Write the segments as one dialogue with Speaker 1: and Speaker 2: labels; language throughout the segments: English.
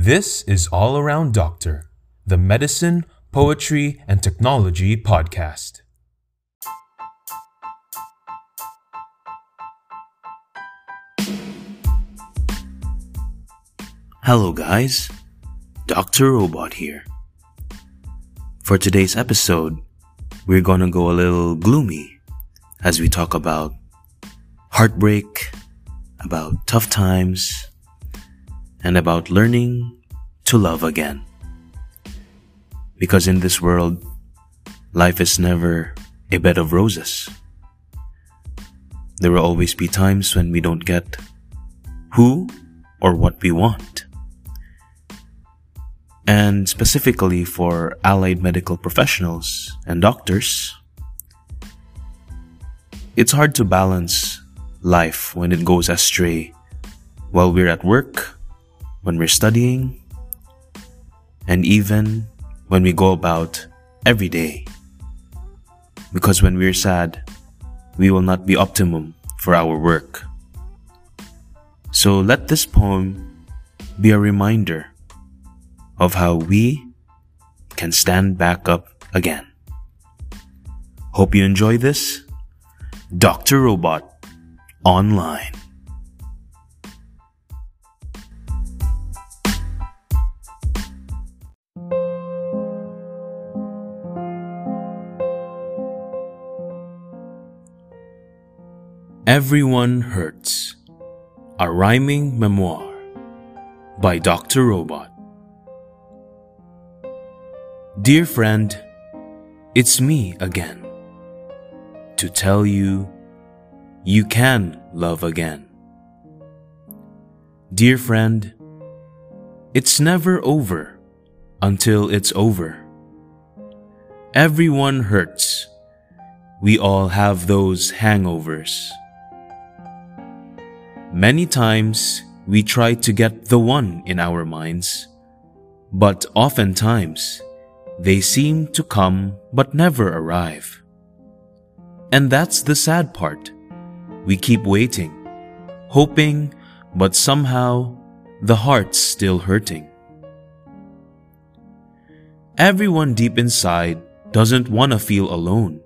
Speaker 1: This is All Around Doctor, the medicine, poetry, and technology podcast.
Speaker 2: Hello, guys. Dr. Robot here. For today's episode, we're gonna go a little gloomy as we talk about heartbreak, about tough times, and about learning to love again. Because in this world, life is never a bed of roses. There will always be times when we don't get who or what we want. And specifically for allied medical professionals and doctors, it's hard to balance life when it goes astray while we're at work, when we're studying, and even when we go about every day. Because when we're sad, we will not be optimum for our work. So let this poem be a reminder of how we can stand back up again. Hope you enjoy this. Dr. Robot Online. Everyone Hurts A Rhyming Memoir by Dr. Robot. Dear friend, it's me again to tell you you can love again. Dear friend, it's never over until it's over. Everyone hurts. We all have those hangovers. Many times we try to get the one in our minds, but oftentimes they seem to come but never arrive. And that's the sad part. We keep waiting, hoping, but somehow the heart's still hurting. Everyone deep inside doesn't want to feel alone.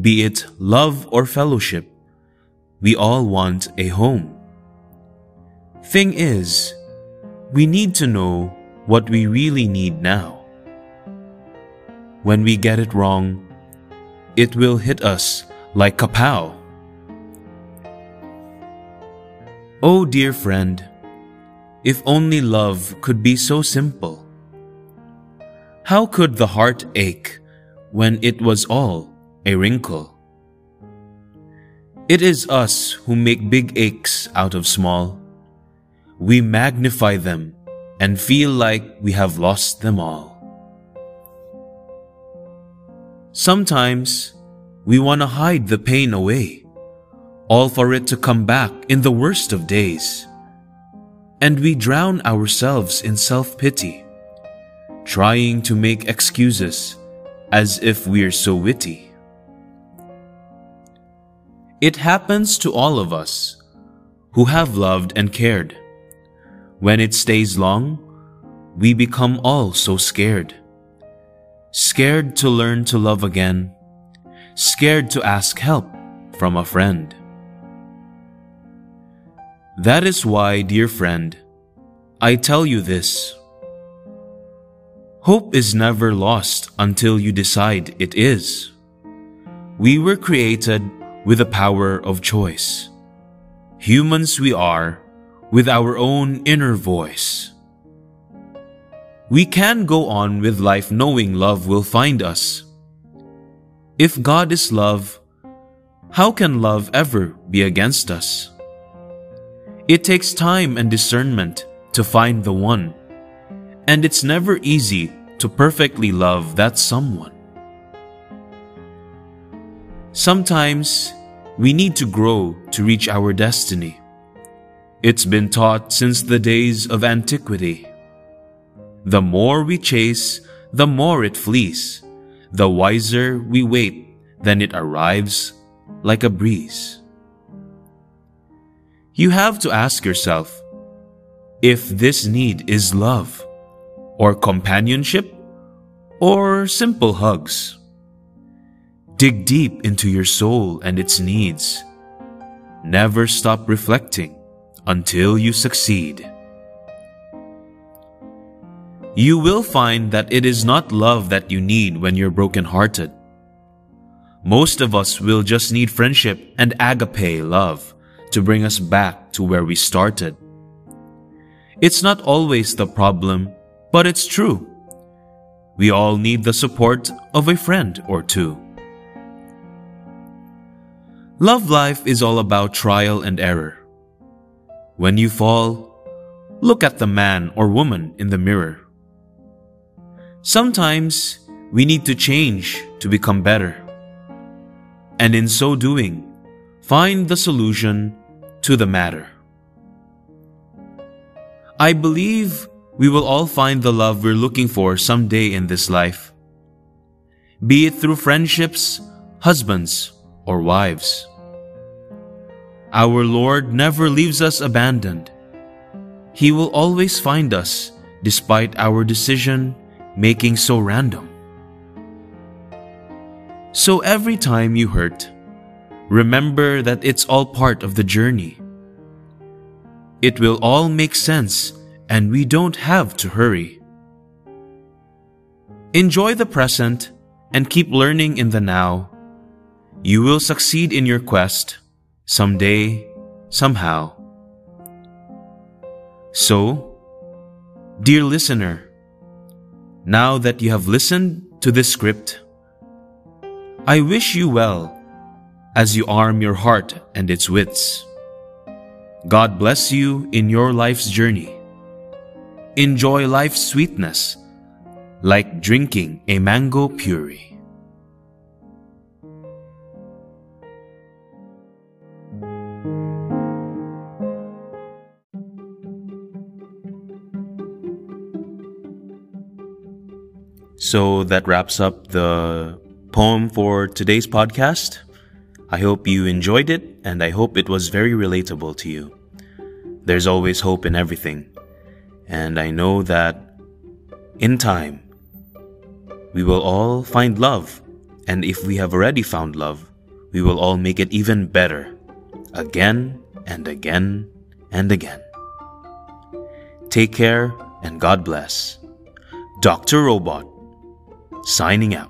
Speaker 2: Be it love or fellowship, we all want a home. Thing is, we need to know what we really need now. When we get it wrong, it will hit us like kapow. Oh, dear friend, if only love could be so simple. How could the heart ache when it was all a wrinkle? It is us who make big aches out of small. We magnify them and feel like we have lost them all. Sometimes we want to hide the pain away, all for it to come back in the worst of days. And we drown ourselves in self pity, trying to make excuses as if we're so witty. It happens to all of us who have loved and cared. When it stays long, we become all so scared. Scared to learn to love again scared to ask help from a friend. That is why, dear friend, I tell you this. Hope is never lost until you decide it is. We were created with the power of choice. Humans we are with our own inner voice. We can go on with life knowing love will find us if God is love, how can love ever be against us? It takes time and discernment to find the one, and it's never easy to perfectly love that someone. Sometimes we need to grow to reach our destiny. It's been taught since the days of antiquity. The more we chase, the more it flees the wiser we wait, then it arrives like a breeze. You have to ask yourself, if this need is love, or companionship, or simple hugs. Dig deep into your soul and its needs. Never stop reflecting until you succeed. You will find that it is not love that you need when you're brokenhearted. Most of us will just need friendship and agape love to bring us back to where we started. It's not always the problem, but it's true. We all need the support of a friend or two. Love life is all about trial and error. When you fall, look at the man or woman in the mirror. Sometimes we need to change to become better. And in so doing, find the solution to the matter. I believe we will all find the love we're looking for someday in this life. Be it through friendships, husbands, or wives. Our Lord never leaves us abandoned. He will always find us despite our decision making so random. So every time you hurt, remember that it's all part of the journey. It will all make sense and we don't have to hurry. Enjoy the present and keep learning in the now. You will succeed in your quest someday, somehow. So, dear listener, now that you have listened to this script, I wish you well as you arm your heart and its wits. God bless you in your life's journey. Enjoy life's sweetness like drinking a mango puree. So that wraps up the poem for today's podcast. I hope you enjoyed it and I hope it was very relatable to you. There's always hope in everything. And I know that in time, we will all find love. And if we have already found love, we will all make it even better. Again and again and again. Take care and God bless. Dr. Robot, signing out.